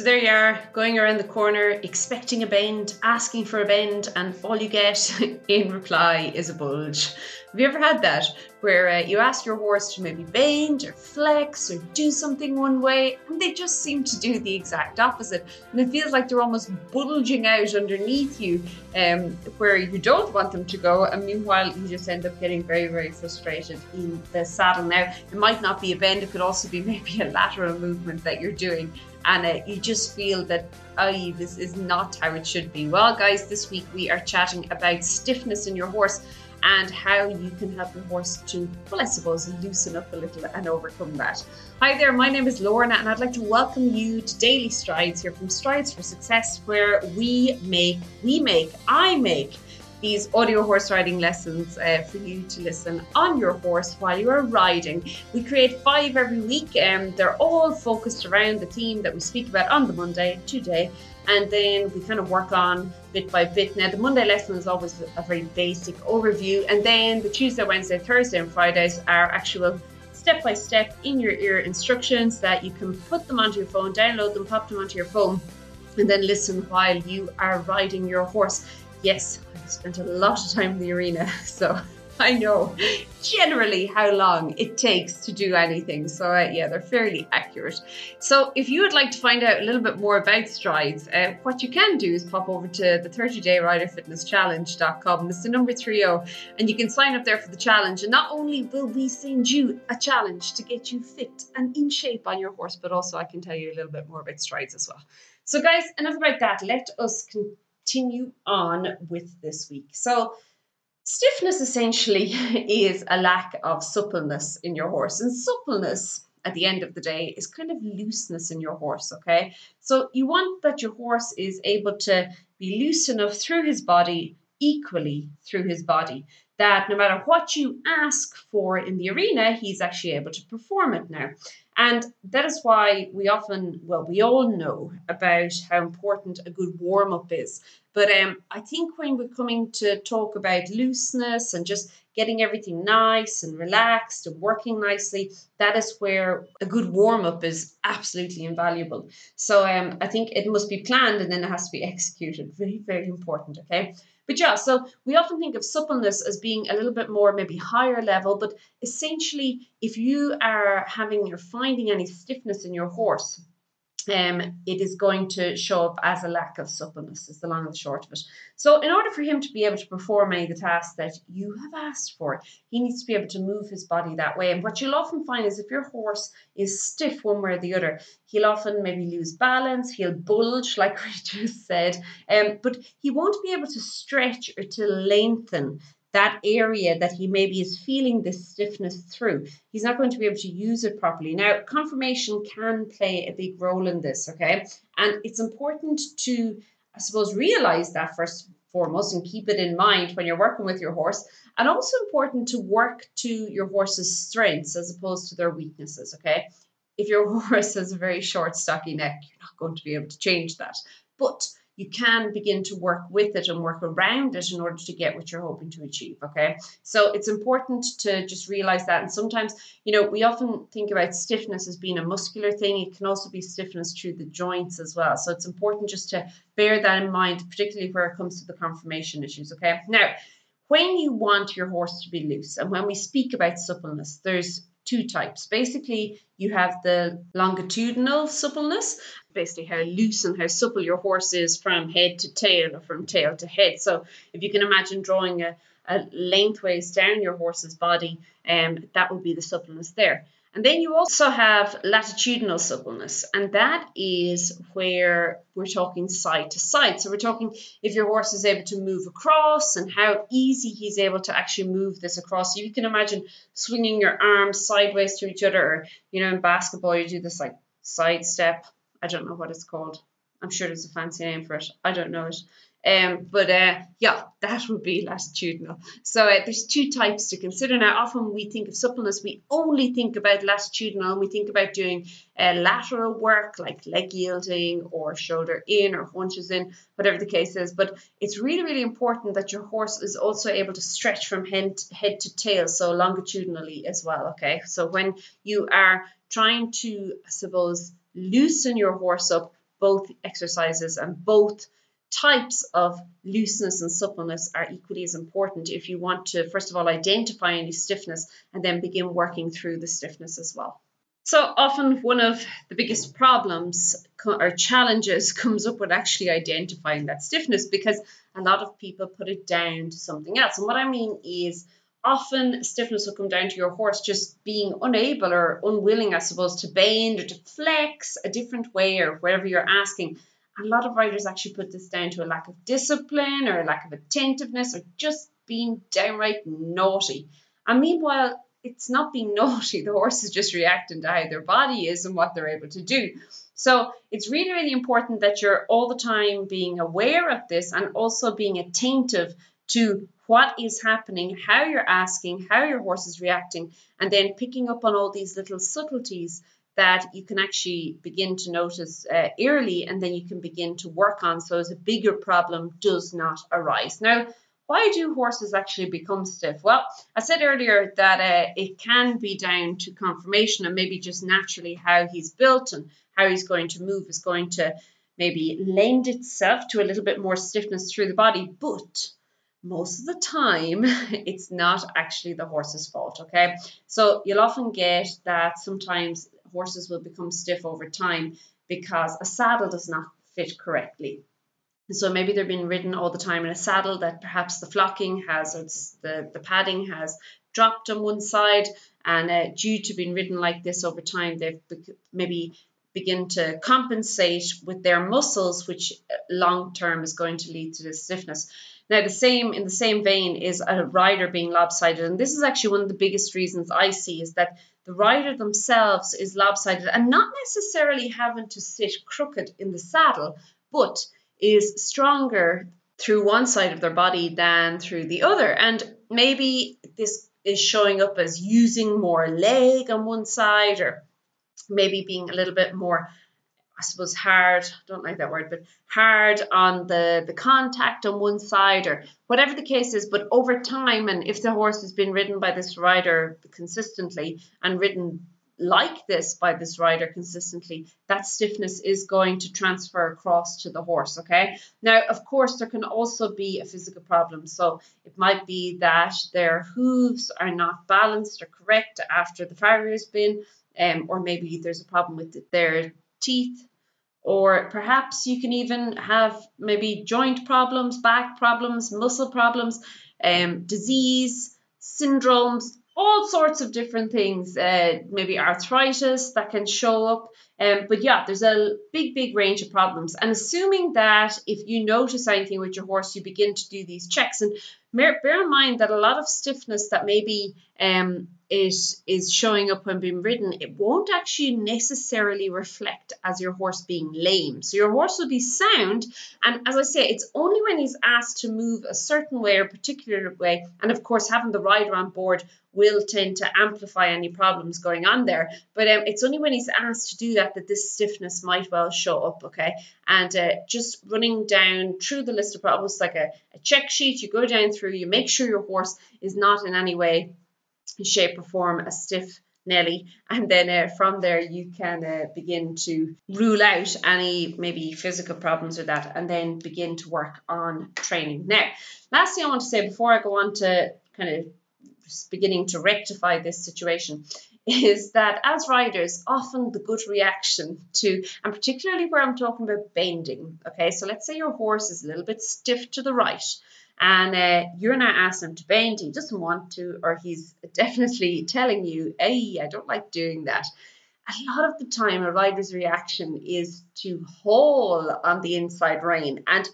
So there you are, going around the corner, expecting a bend, asking for a bend, and all you get in reply is a bulge. Have you ever had that? Where uh, you ask your horse to maybe bend or flex or do something one way, and they just seem to do the exact opposite. And it feels like they're almost bulging out underneath you um, where you don't want them to go. And meanwhile, you just end up getting very, very frustrated in the saddle. Now, it might not be a bend, it could also be maybe a lateral movement that you're doing and uh, you just feel that oh this is not how it should be well guys this week we are chatting about stiffness in your horse and how you can help your horse to well i suppose loosen up a little and overcome that hi there my name is lorna and i'd like to welcome you to daily strides here from strides for success where we make we make i make these audio horse riding lessons uh, for you to listen on your horse while you are riding. We create five every week, and they're all focused around the theme that we speak about on the Monday today. And then we kind of work on bit by bit. Now, the Monday lesson is always a very basic overview, and then the Tuesday, Wednesday, Thursday, and Fridays are actual step by step in your ear instructions that you can put them onto your phone, download them, pop them onto your phone, and then listen while you are riding your horse yes, I've spent a lot of time in the arena, so I know generally how long it takes to do anything. So, uh, yeah, they're fairly accurate. So, if you would like to find out a little bit more about strides, uh, what you can do is pop over to the 30 day rider fitness challenge.com. It's the number 30, and you can sign up there for the challenge. And not only will we send you a challenge to get you fit and in shape on your horse, but also I can tell you a little bit more about strides as well. So, guys, enough about that. Let us continue continue on with this week. So, stiffness essentially is a lack of suppleness in your horse, and suppleness at the end of the day is kind of looseness in your horse, okay? So, you want that your horse is able to be loose enough through his body, equally through his body, that no matter what you ask for in the arena, he's actually able to perform it now. And that is why we often, well, we all know about how important a good warm up is. But um, I think when we're coming to talk about looseness and just getting everything nice and relaxed and working nicely, that is where a good warm up is absolutely invaluable. So um, I think it must be planned and then it has to be executed. Very, very important. Okay. But yeah, so we often think of suppleness as being a little bit more maybe higher level, but essentially, if you are having or finding any stiffness in your horse, um, it is going to show up as a lack of suppleness, is the long and the short of it. So, in order for him to be able to perform any of the tasks that you have asked for, he needs to be able to move his body that way. And what you'll often find is if your horse is stiff one way or the other, he'll often maybe lose balance, he'll bulge, like we just said, um, but he won't be able to stretch or to lengthen that area that he maybe is feeling this stiffness through. He's not going to be able to use it properly. Now, conformation can play a big role in this, okay? And it's important to, I suppose, realize that first foremost and keep it in mind when you're working with your horse. And also important to work to your horse's strengths as opposed to their weaknesses, okay? If your horse has a very short, stocky neck, you're not going to be able to change that. But you can begin to work with it and work around it in order to get what you're hoping to achieve. Okay. So it's important to just realize that. And sometimes, you know, we often think about stiffness as being a muscular thing. It can also be stiffness through the joints as well. So it's important just to bear that in mind, particularly where it comes to the conformation issues. Okay. Now, when you want your horse to be loose, and when we speak about suppleness, there's two types. Basically, you have the longitudinal suppleness, basically how loose and how supple your horse is from head to tail or from tail to head. So if you can imagine drawing a, a lengthways down your horse's body, um, that would be the suppleness there. And then you also have latitudinal suppleness, and that is where we're talking side to side. So we're talking if your horse is able to move across and how easy he's able to actually move this across. So you can imagine swinging your arms sideways to each other, or you know, in basketball, you do this like side step. I don't know what it's called. I'm sure there's a fancy name for it. I don't know it. Um, but uh, yeah, that would be latitudinal. So uh, there's two types to consider. Now, often we think of suppleness, we only think about latitudinal, and we think about doing uh, lateral work like leg yielding or shoulder in or haunches in, whatever the case is. But it's really, really important that your horse is also able to stretch from head, head to tail, so longitudinally as well. Okay, so when you are trying to, I suppose, loosen your horse up both exercises and both types of looseness and suppleness are equally as important if you want to, first of all, identify any stiffness and then begin working through the stiffness as well. So often, one of the biggest problems or challenges comes up with actually identifying that stiffness because a lot of people put it down to something else. And what I mean is, often stiffness will come down to your horse just being unable or unwilling, I suppose, to bend or to flex a different way or whatever you're asking a lot of riders actually put this down to a lack of discipline or a lack of attentiveness or just being downright naughty. And meanwhile, it's not being naughty. The horse is just reacting to how their body is and what they're able to do. So it's really, really important that you're all the time being aware of this and also being attentive to what is happening, how you're asking, how your horse is reacting, and then picking up on all these little subtleties that you can actually begin to notice uh, early and then you can begin to work on so as a bigger problem does not arise. Now, why do horses actually become stiff? Well, I said earlier that uh, it can be down to conformation and maybe just naturally how he's built and how he's going to move is going to maybe lend itself to a little bit more stiffness through the body, but most of the time it's not actually the horse's fault okay so you'll often get that sometimes horses will become stiff over time because a saddle does not fit correctly. So maybe they're being ridden all the time in a saddle that perhaps the flocking has, the, the padding has dropped on one side, and uh, due to being ridden like this over time, they've maybe begin to compensate with their muscles, which uh, long term is going to lead to this stiffness. Now, the same in the same vein is a rider being lopsided, and this is actually one of the biggest reasons I see is that the rider themselves is lopsided and not necessarily having to sit crooked in the saddle, but is stronger through one side of their body than through the other. And maybe this is showing up as using more leg on one side or maybe being a little bit more I suppose hard, don't like that word, but hard on the, the contact on one side or whatever the case is. But over time, and if the horse has been ridden by this rider consistently and ridden like this by this rider consistently, that stiffness is going to transfer across to the horse. Okay. Now, of course, there can also be a physical problem. So it might be that their hooves are not balanced or correct after the farrier has been, um, or maybe there's a problem with their teeth or perhaps you can even have maybe joint problems, back problems, muscle problems, um, disease, syndromes, all sorts of different things. Uh, maybe arthritis that can show up. Um, but yeah, there's a big, big range of problems. And assuming that if you notice anything with your horse, you begin to do these checks. And bear in mind that a lot of stiffness that maybe um, it is showing up when being ridden, it won't actually necessarily reflect as your horse being lame. So your horse will be sound, and as I say, it's only when he's asked to move a certain way or particular way, and of course having the rider on board will tend to amplify any problems going on there. But um, it's only when he's asked to do that that this stiffness might well show up. Okay, and uh, just running down through the list of problems like a, a check sheet, you go down through, you make sure your horse is not in any way shape or form a stiff Nelly, and then uh, from there you can uh, begin to rule out any maybe physical problems or that, and then begin to work on training. Now, last thing I want to say before I go on to kind of beginning to rectify this situation is that as riders, often the good reaction to, and particularly where I'm talking about bending, okay, so let's say your horse is a little bit stiff to the right and uh, you're not asking him to bend, he doesn't want to, or he's definitely telling you, hey, I don't like doing that. A lot of the time, a rider's reaction is to haul on the inside rein, and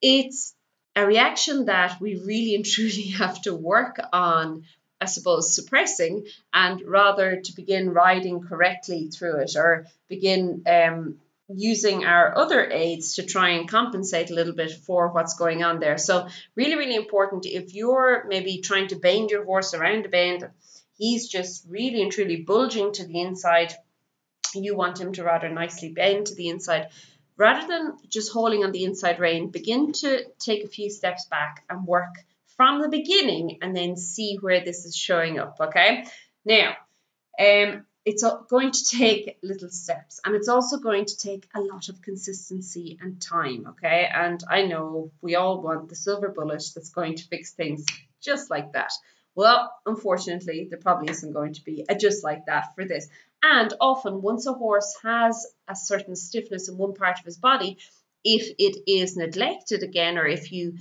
it's a reaction that we really and truly have to work on I suppose, suppressing, and rather to begin riding correctly through it or begin um, using our other aids to try and compensate a little bit for what's going on there. So, really, really important if you're maybe trying to bend your horse around a bend, he's just really and truly bulging to the inside. You want him to rather nicely bend to the inside. Rather than just hauling on the inside rein, begin to take a few steps back and work from the beginning and then see where this is showing up. Okay. Now, um, it's going to take little steps and it's also going to take a lot of consistency and time okay? And i know we all want the silver bullet that's going to fix things just like that. Well unfortunately there probably isn't going to be a just like that for this. And often once a horse has a certain stiffness in one part of his body if it is neglected again or if you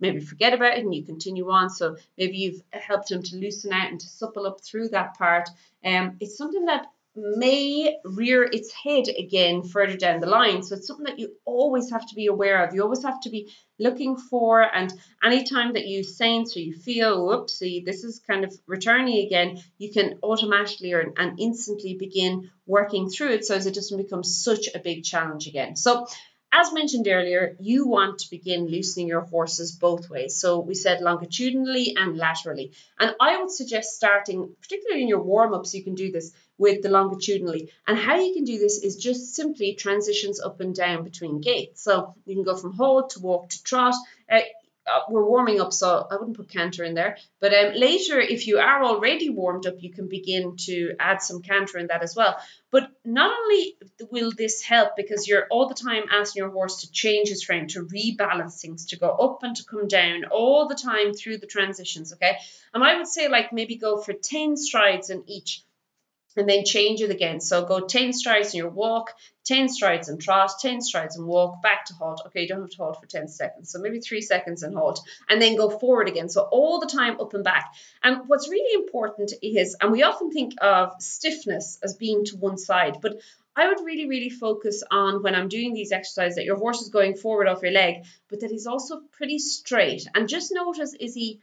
maybe forget about it and you continue on. So maybe you've helped him to loosen out and to supple up through that part. Um, it's something that may rear its head again further down the line. So it's something that you always have to be aware of. You always have to be looking for, and anytime that you sense or you feel, whoopsie, this is kind of returning again, you can automatically or, and instantly begin working through it so as it doesn't become such a big challenge again. So as mentioned earlier, you want to begin loosening your horses both ways. So we said longitudinally and laterally. And I would suggest starting, particularly in your warm ups, you can do this with the longitudinally. And how you can do this is just simply transitions up and down between gaits. So you can go from halt to walk to trot. Uh, we're warming up, so I wouldn't put canter in there. But um, later, if you are already warmed up, you can begin to add some canter in that as well. But not only will this help because you're all the time asking your horse to change his frame, to rebalance things, to go up and to come down all the time through the transitions, okay? And I would say, like, maybe go for 10 strides in each and then change it again. So go 10 strides in your walk, 10 strides and trot, 10 strides and walk, back to halt. Okay, you don't have to halt for 10 seconds. So maybe three seconds and halt, and then go forward again. So all the time up and back. And what's really important is, and we often think of stiffness as being to one side, but I would really, really focus on when I'm doing these exercises that your horse is going forward off your leg, but that he's also pretty straight. And just notice is he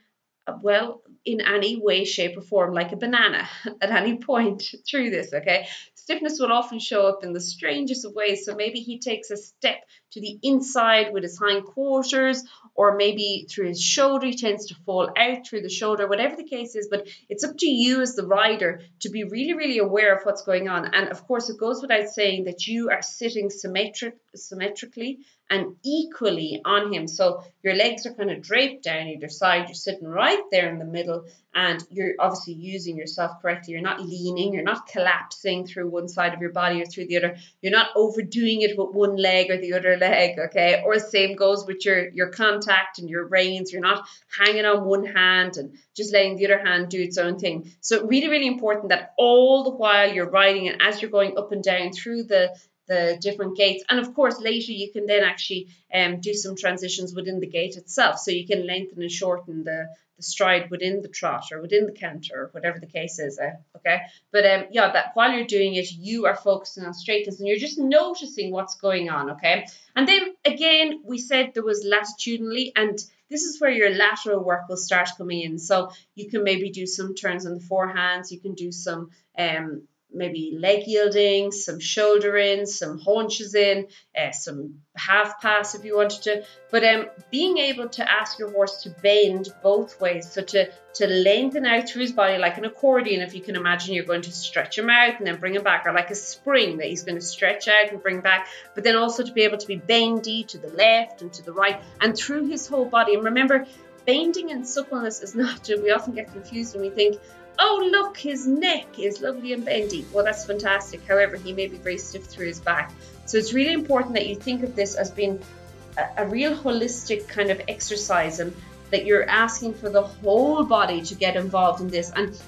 well in any way shape or form like a banana at any point through this okay? Stiffness will often show up in the strangest of ways so maybe he takes a step to the inside with his hind quarters or maybe through his shoulder he tends to fall out through the shoulder whatever the case is but it's up to you as the rider to be really really aware of what's going on and of course it goes without saying that you are sitting symmetric symmetrically and equally on him. So your legs are kind of draped down either side. You're sitting right there in the middle and you're obviously using yourself correctly. You're not leaning, you're not collapsing through one side of your body or through the other. You're not overdoing it with one leg or the other leg, okay? Or same goes with your, your contact and your reins. You're not hanging on one hand and just letting the other hand do its own thing. So really, really important that all the while you're riding and as you're going up and down through the the different gaits. And of course, later you can then actually um, do some transitions within the gait itself. So you can lengthen and shorten the, the stride within the trot or within the canter or whatever the case is. Uh, okay. But um, yeah, that while you're doing it, you are focusing on straightness and you're just noticing what's going on. Okay. And then again, we said there was latitudinally and this is where your lateral work will start coming in. So you can maybe do some turns on the forehands. You can do some um, maybe leg yielding, some shoulder in, some haunches in, uh, some half pass if you wanted to. But um, being able to ask your horse to bend both ways, so to to lengthen out through his body like an accordion, if you can imagine, you're going to stretch him out and then bring him back, or like a spring that he's going to stretch out and bring back. But then also to be able to be bendy to the left and to the right and through his whole body. And remember, bending and suppleness is not. We often get confused when we think oh look, his neck is lovely and bendy. Well, that's fantastic. However, he may be very stiff through his back. So it's really important that you think of this as being a, a real holistic kind of exercise and that you're asking for the whole body to get involved in this. And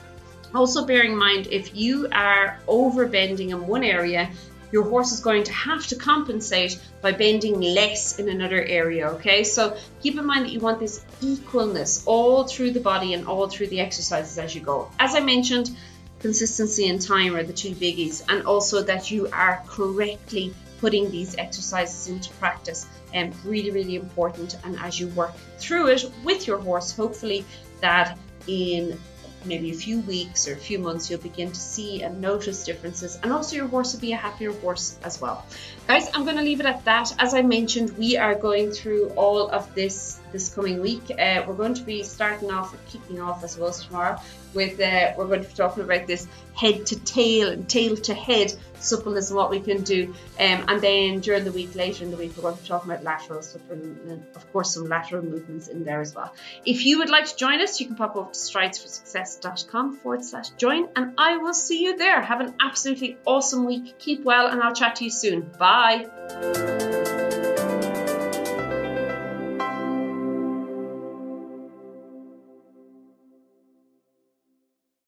also bearing in mind if you are over bending in one area, your horse is going to have to compensate by bending less in another area. Okay, so keep in mind that you want this equalness all through the body and all through the exercises as you go. As I mentioned, consistency and time are the two biggies, and also that you are correctly putting these exercises into practice. And um, really, really important. And as you work through it with your horse, hopefully that in maybe a few weeks or a few months, you'll begin to see and notice differences. And also, your horse will be a happier horse as well. Guys, I'm going to leave it at that. As I mentioned, we are going through all of this this coming week. Uh, we're going to be starting off, kicking off, I suppose, tomorrow with uh, we're going to be talking about this head to tail and tail to head suppleness and what we can do. Um, and then during the week, later in the week, we're going to be talking about lateral suppleness and, of course, some lateral movements in there as well. If you would like to join us, you can pop over to stridesforsuccess.com forward slash join, and I will see you there. Have an absolutely awesome week. Keep well, and I'll chat to you soon. Bye.